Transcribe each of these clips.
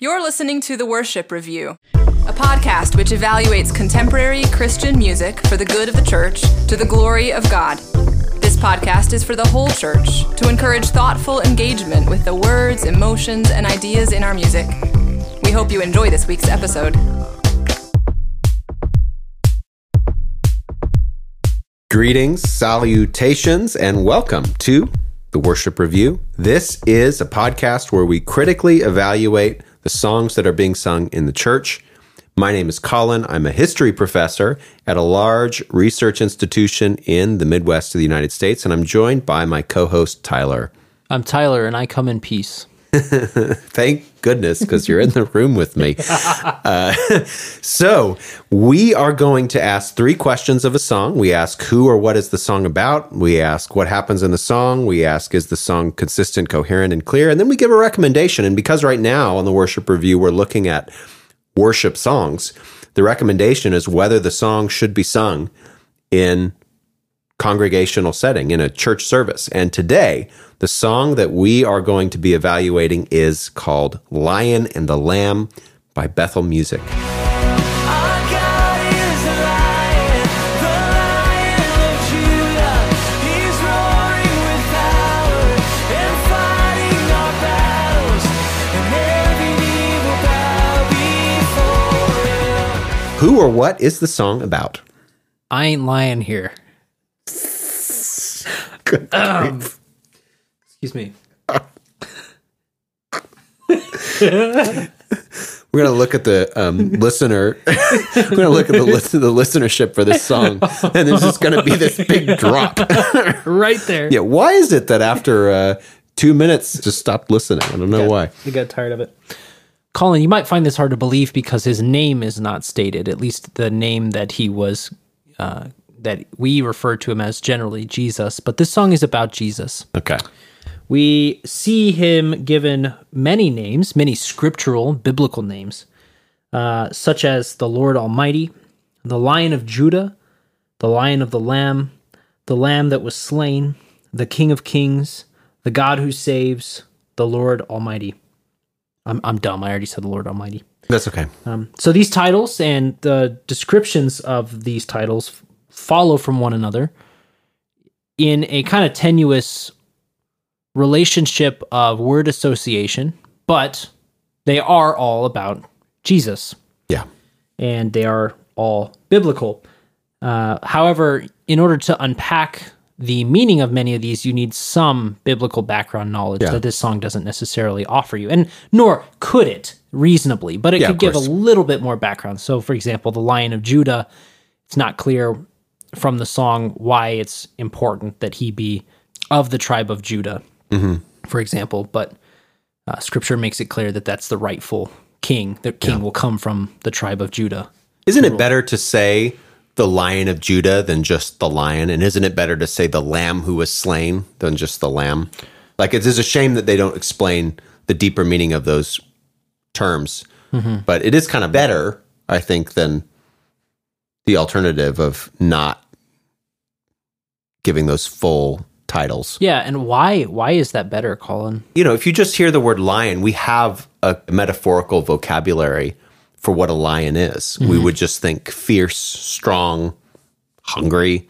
You're listening to The Worship Review, a podcast which evaluates contemporary Christian music for the good of the church to the glory of God. This podcast is for the whole church to encourage thoughtful engagement with the words, emotions, and ideas in our music. We hope you enjoy this week's episode. Greetings, salutations, and welcome to the Worship Review. This is a podcast where we critically evaluate the songs that are being sung in the church. My name is Colin. I'm a history professor at a large research institution in the Midwest of the United States, and I'm joined by my co host, Tyler. I'm Tyler, and I come in peace. Thank goodness, because you're in the room with me. Uh, so, we are going to ask three questions of a song. We ask who or what is the song about. We ask what happens in the song. We ask is the song consistent, coherent, and clear. And then we give a recommendation. And because right now on the worship review, we're looking at worship songs, the recommendation is whether the song should be sung in congregational setting in a church service. And today, the song that we are going to be evaluating is called Lion and the Lamb by Bethel Music. Our God is a lion, the lion of Judah. He's roaring with power and fighting our battles, and every knee will bow before him. Who or what is the song about? I ain't lying here. Um, excuse me. We're gonna look at the um, listener. We're gonna look at the listen the listenership for this song, and there's just gonna be this big drop. Right there. yeah, why is it that after uh, two minutes just stopped listening? I don't know why. You got tired of it. Colin, you might find this hard to believe because his name is not stated, at least the name that he was, uh, that we refer to him as generally Jesus. But this song is about Jesus. Okay. We see him given many names, many scriptural, biblical names, uh, such as the Lord Almighty, the Lion of Judah, the Lion of the Lamb, the Lamb that was slain, the King of Kings, the God who saves, the Lord Almighty. I'm, I'm dumb. I already said the Lord Almighty. That's okay. Um, so these titles and the descriptions of these titles follow from one another in a kind of tenuous relationship of word association, but they are all about Jesus Yeah. and they are all biblical. Uh, however, in order to unpack the meaning of many of these, you need some biblical background knowledge Yeah. that this song doesn't necessarily offer you, and nor could it reasonably, but it Yeah, could give a little bit more background. So, for example, the Lion of Judah, it's not clear from the song why it's important that he be of the tribe of Judah, Mm-hmm. for example, but uh, scripture makes it clear that that's the rightful king. The king will come from the tribe of Judah. Isn't it better to say the Lion of Judah than just the lion? And isn't it better to say the Lamb who was slain than just the lamb? Like it is a shame that they don't explain the deeper meaning of those terms, but it is kind of better, I think, than the alternative of not giving those full titles. Yeah, and why why is that better, Colin? you know, if you just hear the word lion, we have a metaphorical vocabulary for what a lion is. We mm-hmm. would just think fierce, strong, hungry,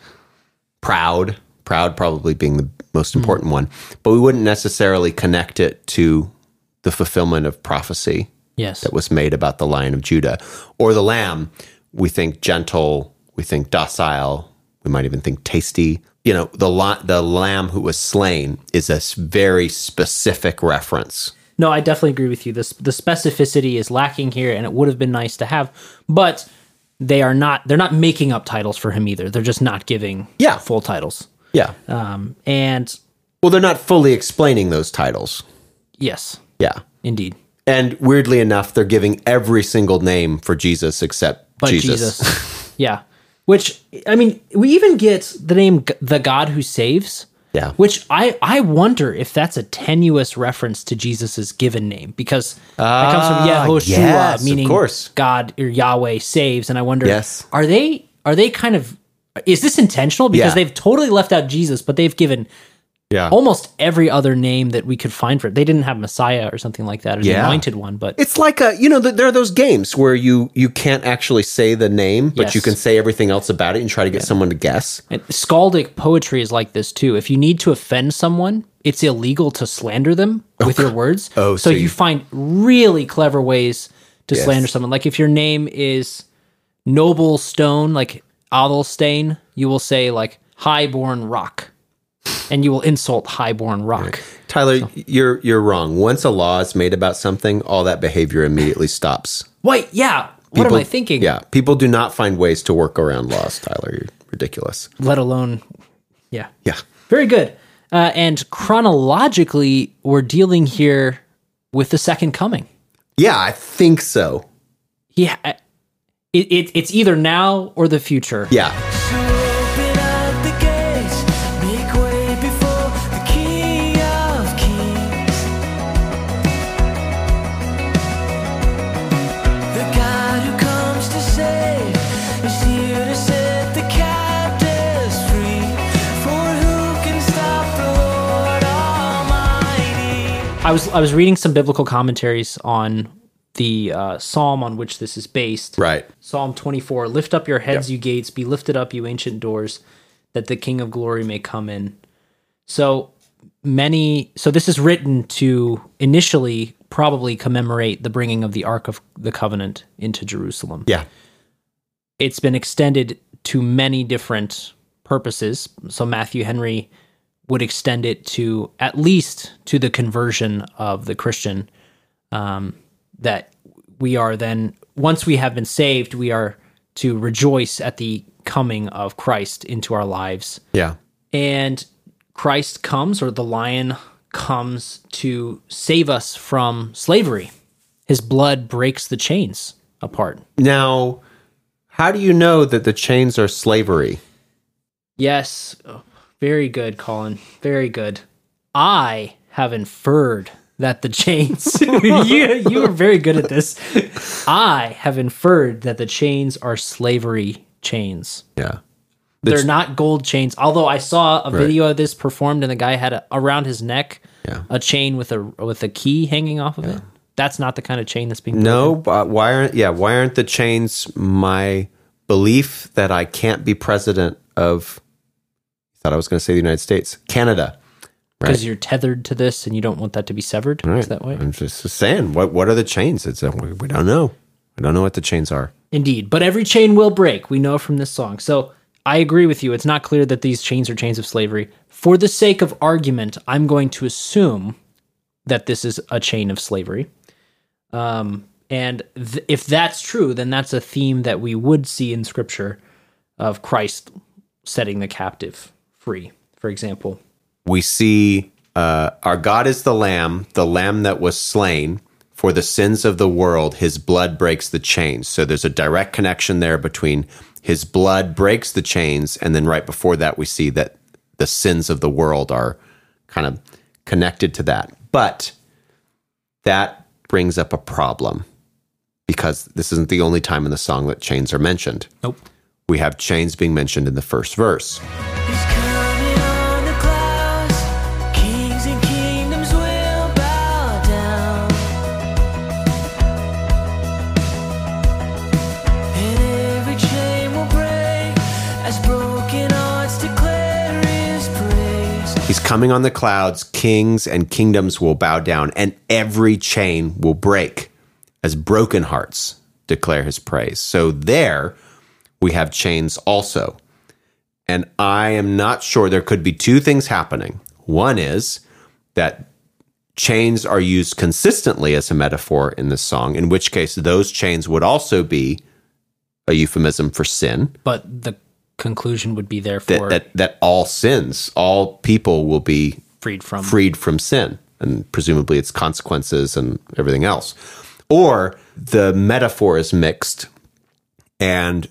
proud, proud probably being the most mm-hmm. important one, but we wouldn't necessarily connect it to the fulfillment of prophecy Yes. that was made about the lion of Judah or the lamb. We think gentle, we think docile, we might even think tasty. You know, the the lamb who was slain is a very specific reference. No, I definitely agree with you. This the specificity is lacking here, and it would have been nice to have, but they are not. They're not making up titles for him either. They're just not giving Yeah. full titles. Yeah. Um, and Well, they're not fully explaining those titles. yes, Yeah. indeed, And weirdly enough, they're giving every single name for Jesus except but Jesus. Jesus, yeah. Which I mean, we even get the name the God who saves. Yeah. Which I I wonder if that's a tenuous reference to Jesus's given name because it comes from Ah, Yehoshua, yes, of meaning course. God or Yahweh saves, and I wonder Yes. are they are they kind of is this intentional because Yeah. they've totally left out Jesus, but they've given Yeah. almost every other name that we could find for it. They didn't have Messiah or something like that, or the anointed one, but It's like a you know th- there are those games where you you can't actually say the name, but Yes. you can say everything else about it and try to get someone to guess. And skaldic poetry is like this too. If you need to offend someone, it's illegal to slander them with your words. Oh, so, so you, you- find really clever ways to Yes. slander someone. Like if your name is Noble Stone, like Adelstain, you will say like Highborn Rock, and you will insult Highborn Rock. Tyler, you're you're wrong. Once a law is made about something, all that behavior immediately stops. Wait, yeah. What am People- I thinking? Yeah, people do not find ways to work around laws. Tyler, you're ridiculous. Let alone, yeah. Yeah, Very good. Uh, and chronologically, we're dealing here with the second coming. yeah, I think so. Yeah, it, it, it's either now or the future. Yeah, I was I was reading some biblical commentaries on the uh, psalm on which this is based. right. Psalm 24 Lift up your heads, you gates, be lifted up, you ancient doors, that the King of glory may come in. So many, so this is written to initially probably commemorate the bringing of the Ark of the Covenant into Jerusalem. Yeah, It's been extended to many different purposes. So Matthew Henry would extend it to at least to the conversion of the Christian um, that we are then once we have been saved we are to rejoice at the coming of Christ into our lives. Yeah, and Christ comes or the lion comes to save us from slavery. His blood breaks the chains apart. Now, how do you know that the chains are slavery? yes. Oh, very good Colin very good I have inferred that the chains you you are very good at this I have inferred that the chains are slavery chains Yeah, They're not gold chains. Although I saw a video of this performed, and the guy had a, around his neck Yeah. a chain with a with a key hanging off of it. That's not the kind of chain that's being. no. But why aren't yeah? Why aren't the chains my belief that I can't be president of? Thought I was going to say the United States, Canada. because you're tethered to this, and you don't want that to be severed. Right. Is that way? I'm just saying. What What are the chains? It's a, we we don't know. We don't know what the chains are. Indeed, but every chain will break. We know from this song. So I agree with you. It's not clear that these chains are chains of slavery. For the sake of argument, I'm going to assume that this is a chain of slavery. Um, and th- if that's true, then that's a theme that we would see in Scripture of Christ setting the captive free. For example, we see uh, our God is the Lamb, the Lamb that was slain for the sins of the world. His blood breaks the chains. So there's a direct connection there between His blood breaks the chains, and then right before that, we see that the sins of the world are kind of connected to that. But that brings up a problem because this isn't the only time in the song that chains are mentioned. nope. We have chains being mentioned in the first verse. Coming on the clouds, kings and kingdoms will bow down, and every chain will break as broken hearts declare his praise. So there we have chains also. And I am not sure there could be two things happening. One is that chains are used consistently as a metaphor in this song, in which case those chains would also be a euphemism for sin But the conclusion would be that, therefore that, that all sins, all people will be freed from. freed from sin and presumably its consequences and everything else. Or the metaphor is mixed and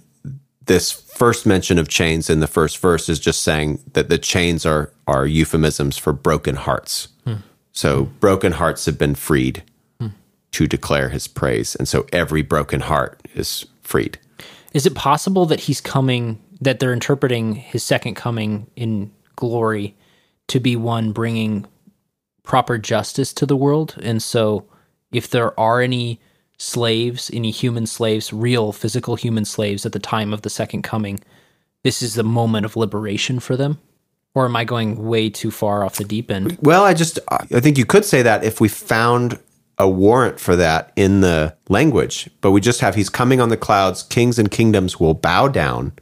this first mention of chains in the first verse is just saying that the chains are are euphemisms for broken hearts. Hmm. So broken hearts have been freed to declare his praise and so every broken heart is freed. Is it possible that he's coming, that they're interpreting his second coming in glory to be one bringing proper justice to the world. And so, if there are any slaves, any human slaves, real physical human slaves at the time of the second coming, this is the moment of liberation for them. Or am I going way too far off the deep end? Well, I just I think you could say that if we found a warrant for that in the language, but we just have he's coming on the clouds, kings and kingdoms will bow down.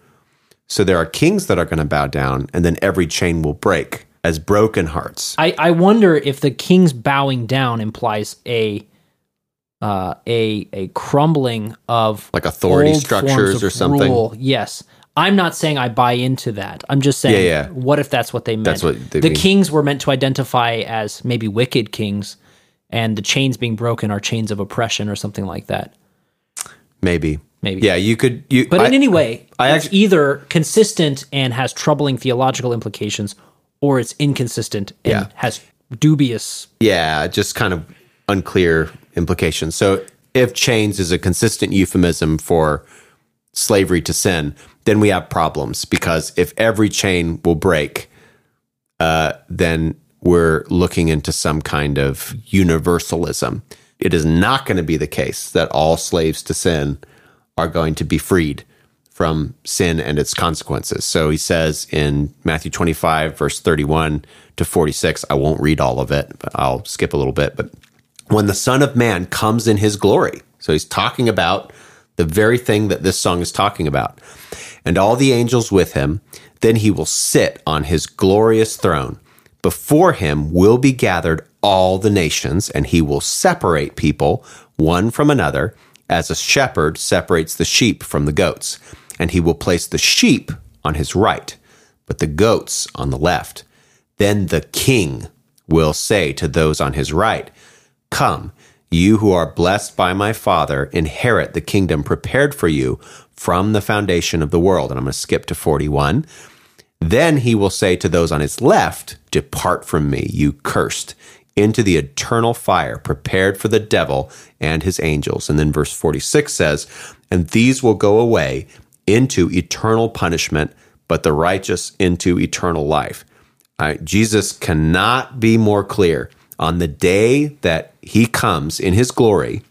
So there are kings that are going to bow down, and then every chain will break as broken hearts. I, I wonder if the king's bowing down implies a uh, a a crumbling of Like authority structures or something? rule. Yes, I'm not saying I buy into that. I'm just saying, Yeah, yeah. what if that's what they meant? That's what they the mean. kings were meant to identify as maybe wicked kings, and the chains being broken are chains of oppression or something like that. Maybe, Maybe. Yeah, you could. You, But I- in any way, I it's actu- either consistent and has troubling theological implications, or it's inconsistent and Yeah. has dubious. Yeah, just kind of unclear implications. So if chains is a consistent euphemism for slavery to sin, then we have problems because if every chain will break, uh, then we're looking into some kind of universalism. It is not going to be the case that all slaves to sin are going to be freed from sin and its consequences. So he says in Matthew 25, verse 31 to 46, I won't read all of it, but I'll skip a little bit. But when the Son of Man comes in his glory, so he's talking about the very thing that this song is talking about, and all the angels with him, then he will sit on his glorious throne. Before him will be gathered all the nations, and he will separate people one from another, as a shepherd separates the sheep from the goats. And he will place the sheep on his right, but the goats on the left. Then the king will say to those on his right, Come, you who are blessed by my Father, inherit the kingdom prepared for you from the foundation of the world. And I'm going to skip to 41. Then he will say to those on his left, Depart from me, you cursed, into the eternal fire prepared for the devil and his angels. And then verse 46 says, And these will go away into eternal punishment, but the righteous into eternal life. Right, Jesus cannot be more clear. On the day that he comes in his glory,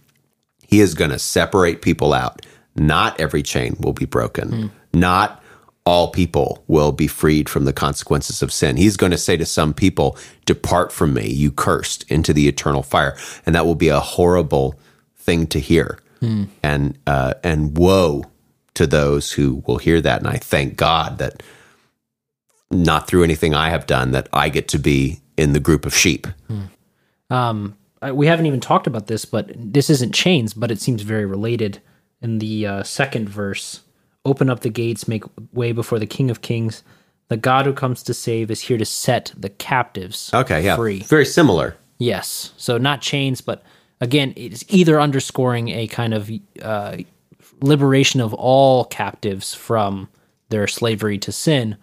he is going to separate people out. Not every chain will be broken. Hmm. Not all people will be freed from the consequences of sin. He's going to say to some people, Depart from me, you cursed, into the eternal fire. And that will be a horrible thing to hear. And, uh, and woe to those who will hear that. And I thank God that not through anything I have done that I get to be in the group of sheep. Um, we haven't even talked about this, but this isn't chains, but it seems very related. In the uh, second verse, open up the gates, make way before the King of Kings. The God who comes to save is here to set the captives Okay, yeah. free. Very similar. Yes. So not chains, but again, it's either underscoring a kind of uh, liberation of all captives from their slavery to sin,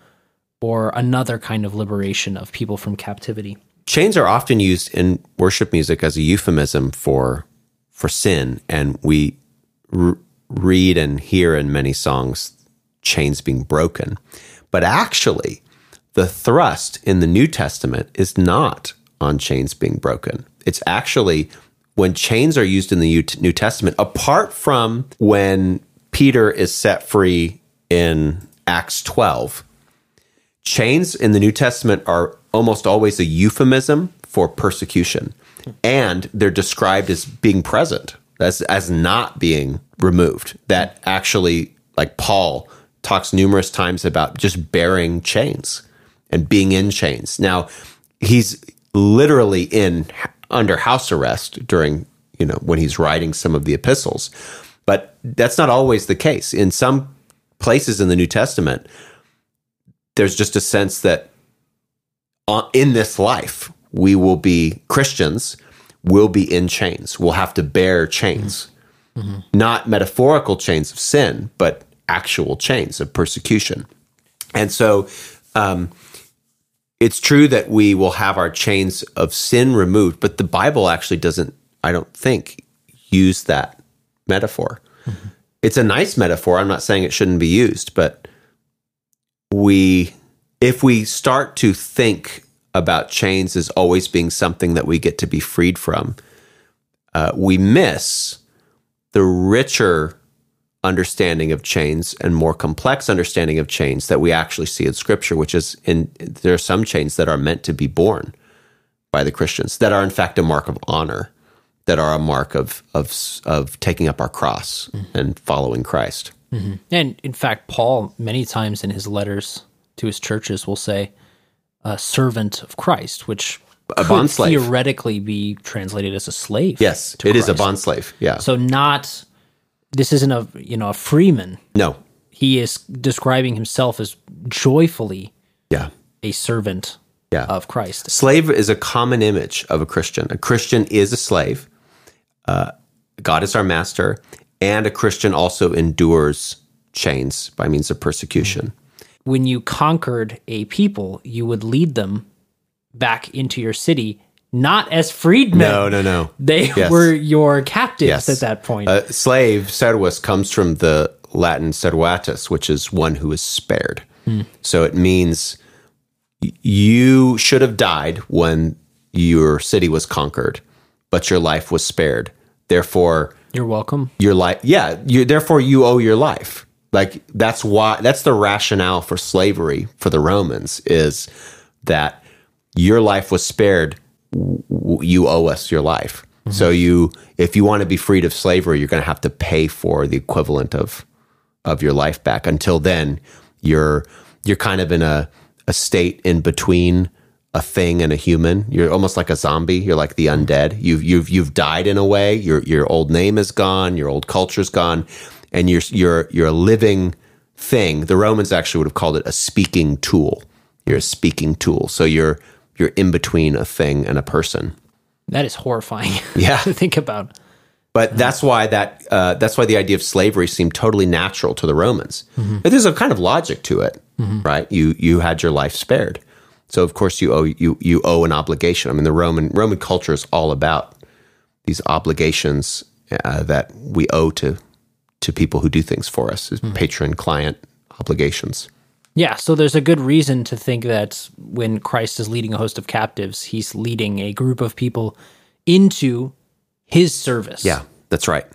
or another kind of liberation of people from captivity. chains are often used in worship music as a euphemism for for sin and we r- read and hear in many songs chains being broken. But actually the thrust in the new testament is not on chains being broken. It's actually when chains are used in the New- testament apart from when peter is set free in acts 12 chains in the New Testament are almost always a euphemism for persecution, and they're described as being present, as as not being removed. That actually, like Paul talks numerous times about just bearing chains and being in chains. Now, he's literally in under house arrest during you know when he's writing some of the epistles, but that's not always the case. In some places in the New Testament, there's just a sense that uh, in this life we will be Christians, will be in chains. We'll have to bear chains, not metaphorical chains of sin, but actual chains of persecution. And so, um, it's true that we will have our chains of sin removed, but the Bible actually doesn't, I don't think, use that metaphor. It's a nice metaphor. I'm not saying it shouldn't be used, but we if we start to think about chains as always being something that we get to be freed from, uh, we miss the richer understanding of chains and more complex understanding of chains that we actually see in Scripture, which is in there are some chains that are meant to be borne by the Christians that are in fact a mark of honor, that are a mark of of of taking up our cross and following Christ. And in fact, Paul, many times in his letters to his churches, will say, a servant of Christ, which A theoretically be translated as a slave. Yes, to it is a bond slave. Yeah. So not this isn't a you know a freeman. no. He is describing himself as joyfully Yeah. a servant Yeah. of Christ. Slave is a common image of a Christian. A Christian is a slave. Uh, God is our master, and a Christian also endures chains by means of persecution. When you conquered a people, you would lead them back into your city, not as freedmen. No, no, no. They Yes. were your captives Yes. at that point. A slave, servus, comes from the Latin servatus, which is one who is spared. Hmm. So it means you should have died when your city was conquered, but your life was spared. Therefore, You're welcome. your life yeah you therefore you owe your life like that's why that's the rationale for slavery for the romans is that your life was spared you owe us your life mm-hmm. so you if you want to be freed of slavery you're going to have to pay for the equivalent of of your life back until then you're you're kind of in a a state in between a thing and a human. You're almost like a zombie. You're like the mm-hmm. undead. You've you've you've died in a way. Your your old name is gone. Your old culture's gone, and you're you're you're a living thing. The Romans actually would have called it a speaking tool. You're a speaking tool. So you're you're in between a thing and a person. That is horrifying. Yeah. to think about. But that's why that uh, that's why the idea of slavery seemed totally natural to the Romans. But there's a kind of logic to it, right? You you had your life spared, so of course you owe you you owe an obligation. I mean, the Roman Roman culture is all about these obligations uh, that we owe to to people who do things for us, is hmm. patron client obligations. Yeah, so there's a good reason to think that when Christ is leading a host of captives, he's leading a group of people into his service. Yeah, that's right.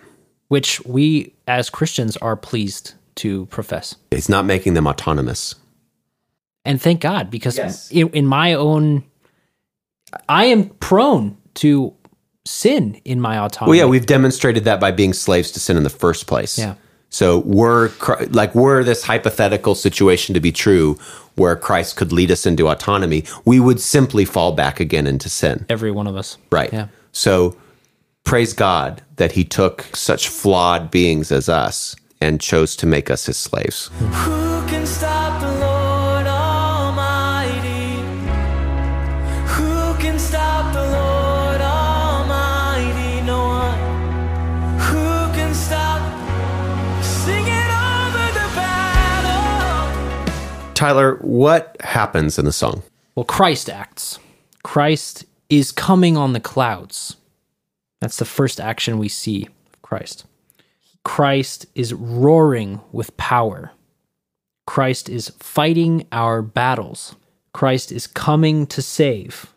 Which we as Christians are pleased to profess. He's not making them autonomous. And thank God, because in, in my own, I am prone to sin in my autonomy. Well, yeah, we've demonstrated that by being slaves to sin in the first place. Yeah. So we're like were this hypothetical situation to be true, where Christ could lead us into autonomy, we would simply fall back again into sin. Every one of us. Right. Yeah. So praise God that He took such flawed beings as us and chose to make us His slaves. Who Tyler, what happens in the song? Well, Christ acts. Christ is coming on the clouds. That's the first action we see of Christ. Christ is roaring with power. Christ is fighting our battles. Christ is coming to save.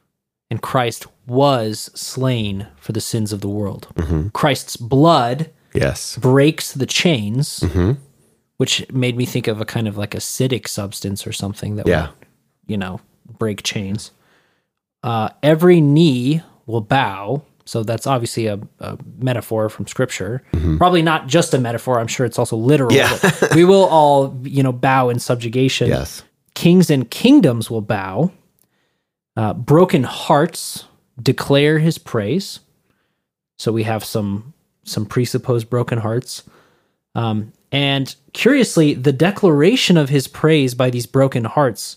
And Christ was slain for the sins of the world. Mm-hmm. Christ's blood Yes. breaks the chains, mm-hmm. Which made me think of a kind of like acidic substance or something that Yeah. would, you know, break chains. Uh, every knee will bow. So that's obviously a, a metaphor from scripture. Probably not just a metaphor. I'm sure it's also literal. Yeah. we will all, you know, bow in subjugation. Yes. Kings and kingdoms will bow. Uh, broken hearts declare his praise. So we have some some presupposed broken hearts. Um, and curiously, the declaration of his praise by these broken hearts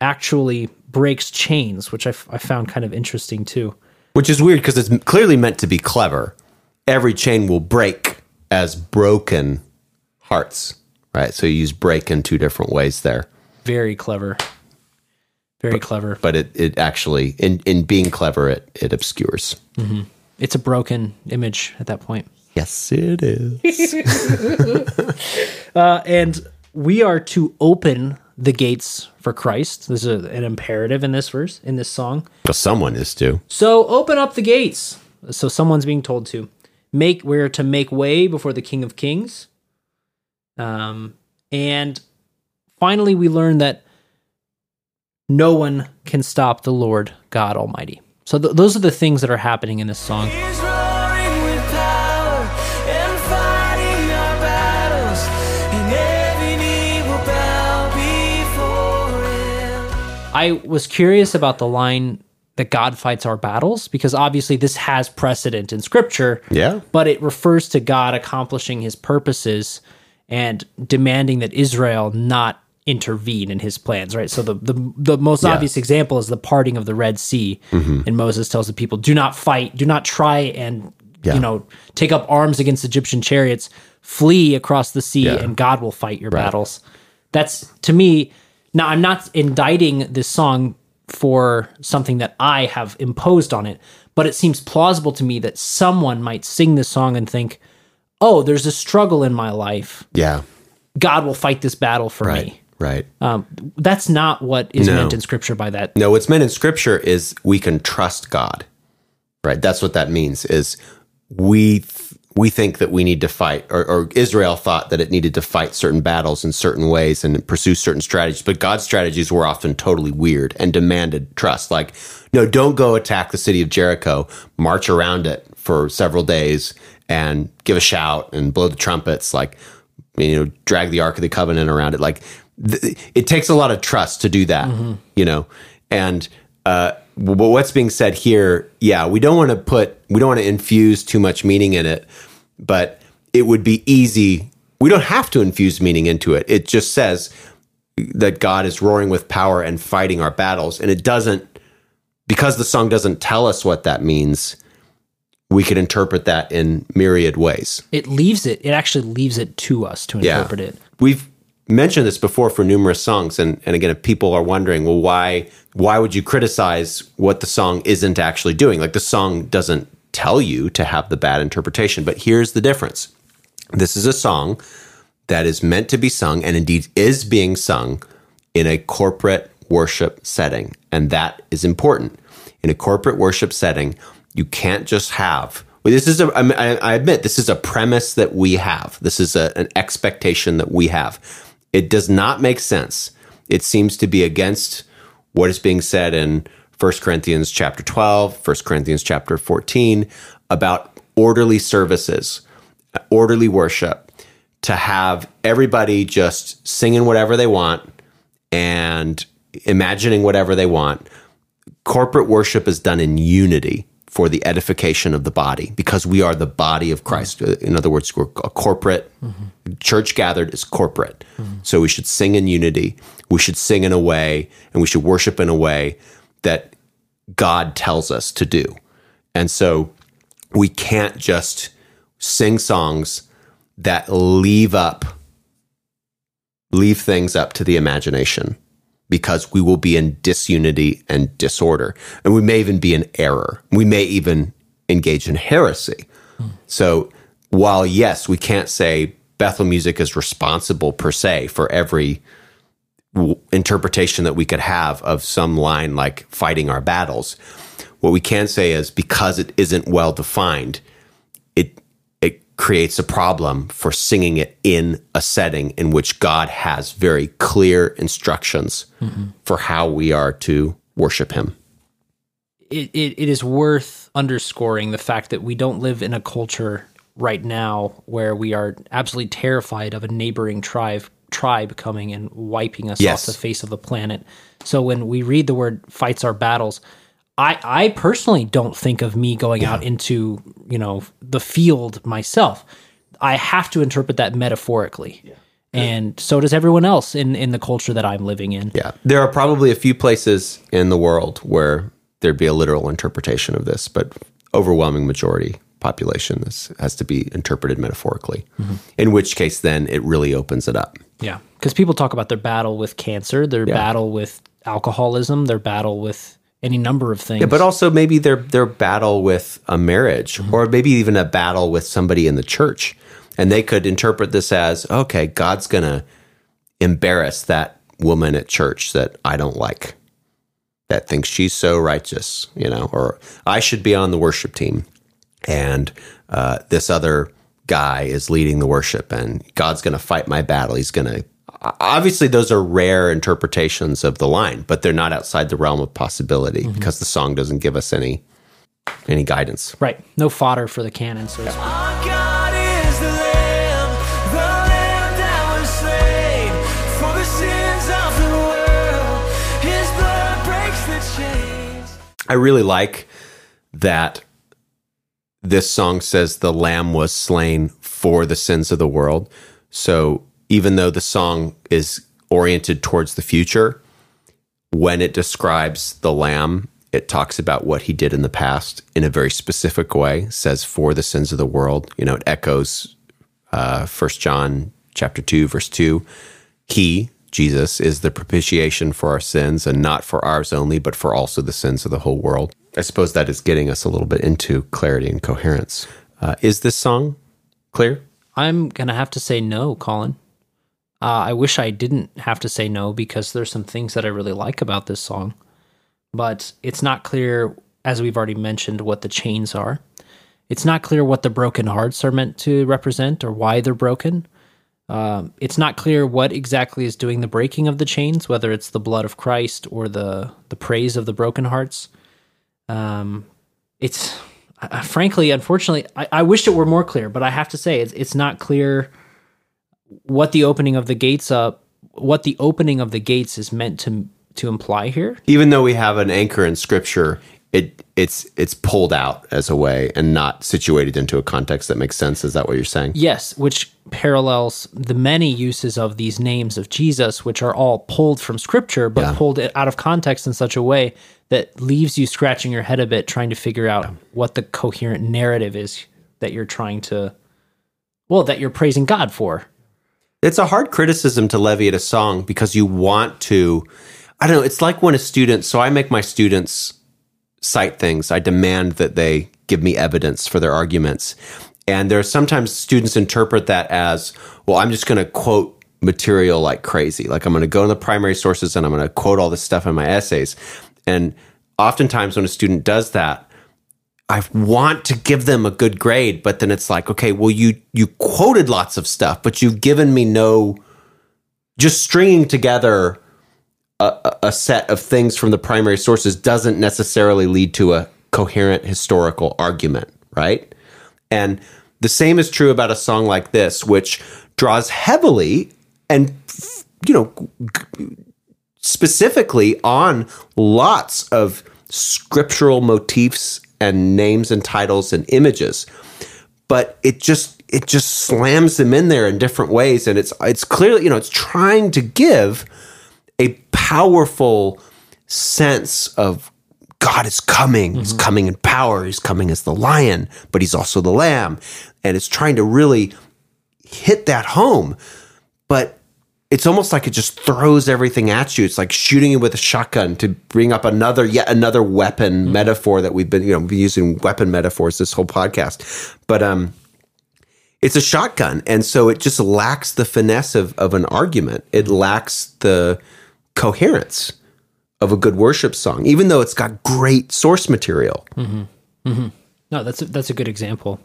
actually breaks chains, which I, f- I found kind of interesting too. Which is weird because it's clearly meant to be clever. Every chain will break as broken hearts, right? So you use break in two different ways there. Very clever. Very clever. But it, it actually, in, in being clever, it, it obscures. Mm-hmm. It's a broken image at that point. Yes, it is. Uh, and we are to open the gates for Christ. This is a- an imperative in this verse, in this song. Well, someone is to. So open up the gates. So someone's being told to make we're to make way before the King of Kings. Um, and finally, we learn that no one can stop the Lord God Almighty. So th- those are the things that are happening in this song. He's I was curious about the line that God fights our battles because obviously this has precedent in scripture. Yeah. But it refers to God accomplishing his purposes and demanding that Israel not intervene in his plans, right? So the the, the most Yeah. obvious example is the parting of the Red Sea. Mm-hmm. And Moses tells the people, do not fight, do not try and Yeah. you know, take up arms against Egyptian chariots, flee across the sea Yeah. and God will fight your battles. That's to me. Now, I'm not indicting this song for something that I have imposed on it, but it seems plausible to me that someone might sing this song and think, "Oh, there's a struggle in my life. Yeah. God will fight this battle for Right. me." Right. Um, that's not what is No. meant in Scripture by that. No, what's meant in scripture is we can trust God. Right? That's what that means is we th- we think that we need to fight or, or Israel thought that it needed to fight certain battles in certain ways and pursue certain strategies, but God's strategies were often totally weird and demanded trust. Like, no, don't go attack the city of Jericho, march around it for several days and give a shout and blow the trumpets like you know, drag the Ark of the Covenant around it. Like th- it takes a lot of trust to do that, you know. And uh, but what's being said here, yeah, we don't want to put, we don't want to infuse too much meaning in it, but it would be easy. We don't have to infuse meaning into it. It just says that God is roaring with power and fighting our battles, and it doesn't because the song doesn't tell us what that means. We could interpret that in myriad ways. It leaves it. It actually leaves it to us to interpret it. We've mentioned this before for numerous songs, and, and again, if people are wondering, well, why why would you criticize what the song isn't actually doing? Like the song doesn't tell you to have the bad interpretation, but here's the difference. This is a song that is meant to be sung and indeed is being sung in a corporate worship setting. And that is important. In a corporate worship setting, you can't just have. This is a. I admit this is a premise that we have. This is a, an expectation that we have. It does not make sense. It seems to be against what is being said in 1 Corinthians chapter 12, 1 Corinthians chapter 14 about orderly services, orderly worship, to have everybody just singing whatever they want and imagining whatever they want. Corporate worship is done in unity for the edification of the body because we are the body of Christ. Mm-hmm. In other words, we're a corporate mm-hmm. church gathered is corporate. Mm-hmm. So we should sing in unity. We should sing in a way and we should worship in a way that God tells us to do. And so we can't just sing songs that leave up leave things up to the imagination because we will be in disunity and disorder. And we may even be in error. We may even engage in heresy. So while yes we can't say bethel music is responsible per se for every w- interpretation that we could have of some line like fighting our battles what we can say is because it isn't well defined creates a problem for singing it in a setting in which God has very clear instructions for how we are to worship him. it, it, it is worth underscoring the fact that we don't live in a culture right now where we are absolutely terrified of a neighboring tribe tribe coming and wiping us Yes. off the face of the planet. So when we read the word fights our battles, I I personally don't think of me going out into, you know, the field myself. I have to interpret that metaphorically. And so does everyone else in, in the culture that I'm living in. Yeah. There are probably a few places in the world where there'd be a literal interpretation of this, but overwhelming majority population this has to be interpreted metaphorically. Mm-hmm. In which case then it really opens it up. Yeah, because people talk about their battle with cancer, their battle with alcoholism, their battle with any number of things. Yeah, but also maybe their their battle with a marriage, or maybe even a battle with somebody in the church, and they could interpret this as okay, God's gonna embarrass that woman at church that I don't like, that thinks she's so righteous, you know, or I should be on the worship team, and uh, this other guy is leading the worship, and God's going to fight my battle. He's going to. Obviously, those are rare interpretations of the line, but they're not outside the realm of possibility mm-hmm. because the song doesn't give us any any guidance. Right. No fodder for the cannon, so to speak. Our God is the Lamb, the Lamb that was slain for the sins of the world. His blood breaks the chains. I really like that this song says the lamb was slain for the sins of the world. So even though the song is oriented towards the future, when it describes the lamb, it talks about what he did in the past in a very specific way, says for the sins of the world. You know, it echoes uh, 1 John chapter 2, verse 2. He, Jesus, is the propitiation for our sins, and not for ours only, but for also the sins of the whole world. I suppose that is getting us a little bit into clarity and coherence. Uh, is this song clear? I'm going to have to say no, Colin. Uh, I wish I didn't have to say no because there's some things that I really like about this song. But it's not clear, as we've already mentioned, what the chains are. It's not clear what the broken hearts are meant to represent or why they're broken. Um, it's not clear what exactly is doing the breaking of the chains, whether it's the blood of Christ or the the praise of the broken hearts. Um, it's uh, frankly, unfortunately, I, I wish it were more clear, but I have to say it's it's not clear what the opening of the gates up, what the opening of the gates is meant to to imply here. Even though we have an anchor in Scripture, it it's it's pulled out as a way and not situated into a context that makes sense. Is that what you're saying? Yes, which parallels the many uses of these names of Jesus, which are all pulled from Scripture, but Yeah. pulled out of context in such a way that leaves you scratching your head a bit, trying to figure out what the coherent narrative is that you're trying to, well, that you're praising God for. It's a hard criticism to levy at a song because you want to. I don't know. It's like when a student. So I make my students cite things. I demand that they give me evidence for their arguments. And there are sometimes students interpret that as, well, I'm just going to quote material like crazy. Like I'm going to go to the primary sources and I'm going to quote all this stuff in my essays. And oftentimes when a student does that, I want to give them a good grade, but then it's like, okay, well, you you quoted lots of stuff, but you've given me no just stringing together a, a- set of things from the primary sources doesn't necessarily lead to a coherent historical argument, right? And the same is true about a song like this, which draws heavily and you know specifically on lots of scriptural motifs and names and titles and images but it just it just slams them in there in different ways and it's it's clearly you know it's trying to give a powerful sense of God is coming. He's mm-hmm. coming in power. He's coming as the lion, but he's also the lamb. And it's trying to really hit that home. But it's almost like it just throws everything at you. It's like shooting you with a shotgun to bring up another, yet another weapon metaphor that we've been, you know, we've been using weapon metaphors this whole podcast. But um, it's a shotgun, and so it just lacks the finesse of of an argument. It lacks the coherence of a good worship song, even though it's got great source material. Mm-hmm. No, that's a, that's a good example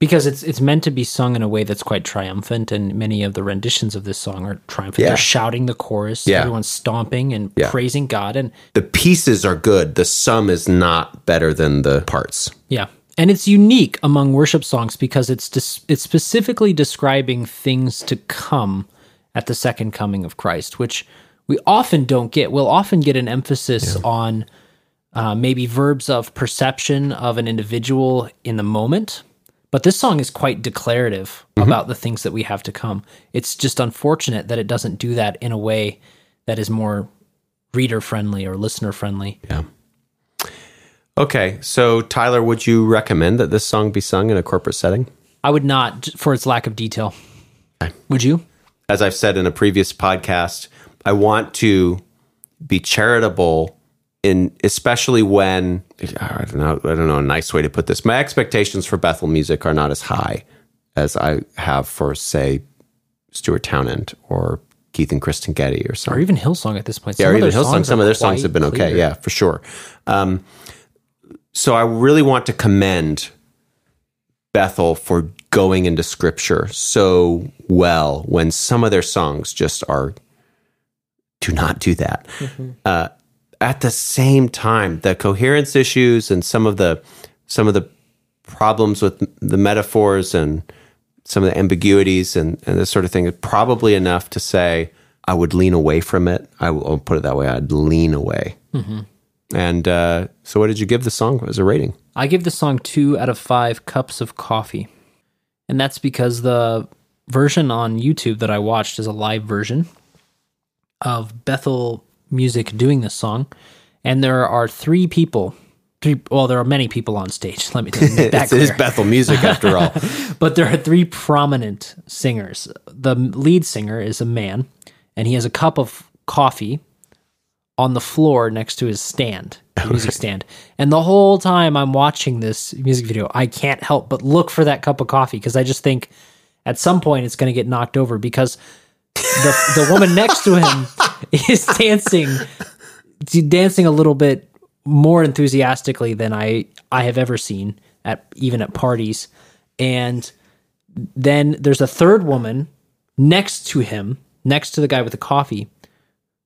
because it's it's meant to be sung in a way that's quite triumphant, and many of the renditions of this song are triumphant. Yeah. They're shouting the chorus, Yeah. everyone's stomping and Yeah. praising God, and The pieces are good. The sum is not better than the parts. yeah, and it's unique among worship songs because it's dis- it's specifically describing things to come at the second coming of Christ, which we often don't get. We'll often get an emphasis on uh, maybe verbs of perception of an individual in the moment. But this song is quite declarative mm-hmm. about the things that we have to come. It's just unfortunate that it doesn't do that in a way that is more reader friendly or listener friendly. Yeah. Okay, so Tyler, would you recommend that this song be sung in a corporate setting? I would not for its lack of detail. Would you? as I've said in a previous podcast, I want to be charitable in especially when I don't know I don't know a nice way to put this. My expectations for Bethel music are not as high as I have for say Stuart Townend or Keith and Kristyn Getty or something. or even Hillsong at this point. Yeah, Some or of even Hillsong. Some of their songs have been okay. Yeah, for sure. Um, so I really want to commend Bethel for going into scripture so well when some of their songs just are do not do that. Uh, at the same time, the coherence issues and some of the some of the problems with the metaphors and some of the ambiguities and, and this sort of thing is probably enough to say I would lean away from it. I will I'll put it that way. I'd lean away. And uh, so, what did you give the song as a rating? I give the song two out of five cups of coffee. And that's because the version on YouTube that I watched is a live version of Bethel Music doing this song. And there are three people, three, well, there are many people on stage. Let me make that It's, it is. Bethel music after all. but there are three prominent singers. The lead singer is a man, and he has a cup of coffee on the floor next to his stand, music stand. And the whole time I'm watching this music video, I can't help but look for that cup of coffee because I just think at some point it's going to get knocked over because the the woman next to him is dancing dancing a little bit more enthusiastically than I I have ever seen at even at parties. And then there's a third woman next to him, next to the guy with the coffee,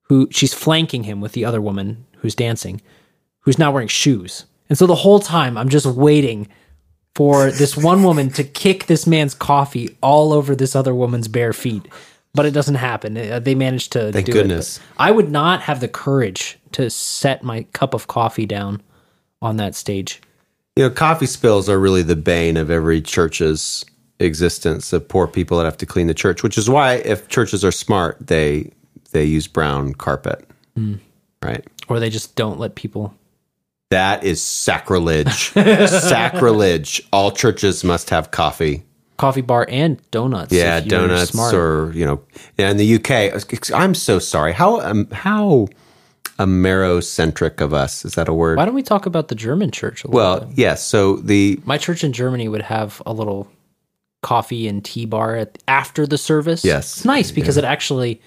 who she's flanking him with the other woman who's dancing, who's not wearing shoes. And so the whole time I'm just waiting for this one woman to kick this man's coffee all over this other woman's bare feet. But it doesn't happen. Uh, They managed to Thank do goodness. it. I would not have the courage to set my cup of coffee down on that stage. You know, coffee spills are really the bane of every church's existence of poor people that have to clean the church, which is why if churches are smart, they they use brown carpet. Right? Or they just don't let people That is sacrilege. sacrilege. All churches must have coffee. Coffee bar and donuts. Yeah, donuts smart. or you know, yeah, in the UK. I'm so sorry. How um, how Amerocentric of us is that a word? Why don't we talk about the German church a little Well, yes. So the My church in Germany would have a little coffee and tea bar at, after the service. Yes. It's nice because it actually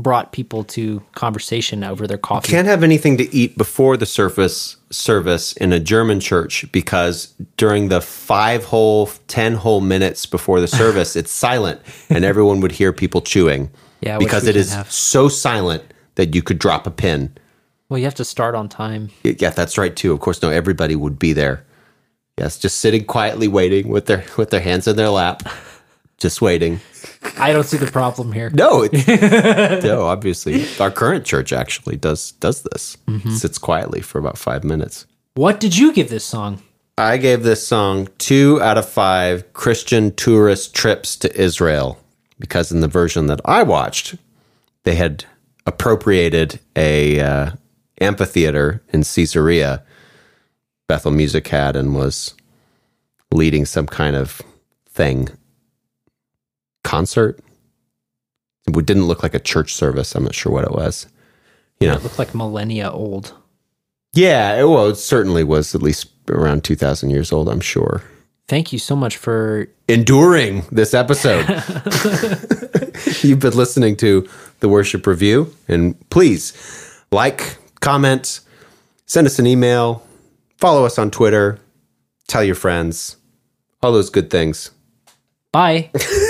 brought people to conversation over their coffee. You can't have anything to eat before the surface service in a German church because during the five whole, ten whole minutes before the service, it's silent and everyone would hear people chewing. Yeah, because it is have. so silent that you could drop a pin. well, you have to start on time. Yeah, that's right too. Of course, no, everybody would be there. Yes, just sitting quietly waiting with their with their hands in their lap, just waiting. I don't see the problem here. No, it, no. Obviously, our current church actually does does this. Mm-hmm. Sits quietly for about five minutes. What did you give this song? I gave this song two out of five Christian tourist trips to Israel because in the version that I watched, they had appropriated a uh, amphitheater in Caesarea. Bethel Music had and was leading some kind of thing concert. It didn't look like a church service. I'm not sure what it was. You know, It looked like millennia old. yeah, it, well, it certainly was at least around 2,000 years old, I'm sure. Thank you so much for enduring this episode. You've been listening to the Worship Review, and please like, comment, send us an email, follow us on Twitter, tell your friends, all those good things. bye.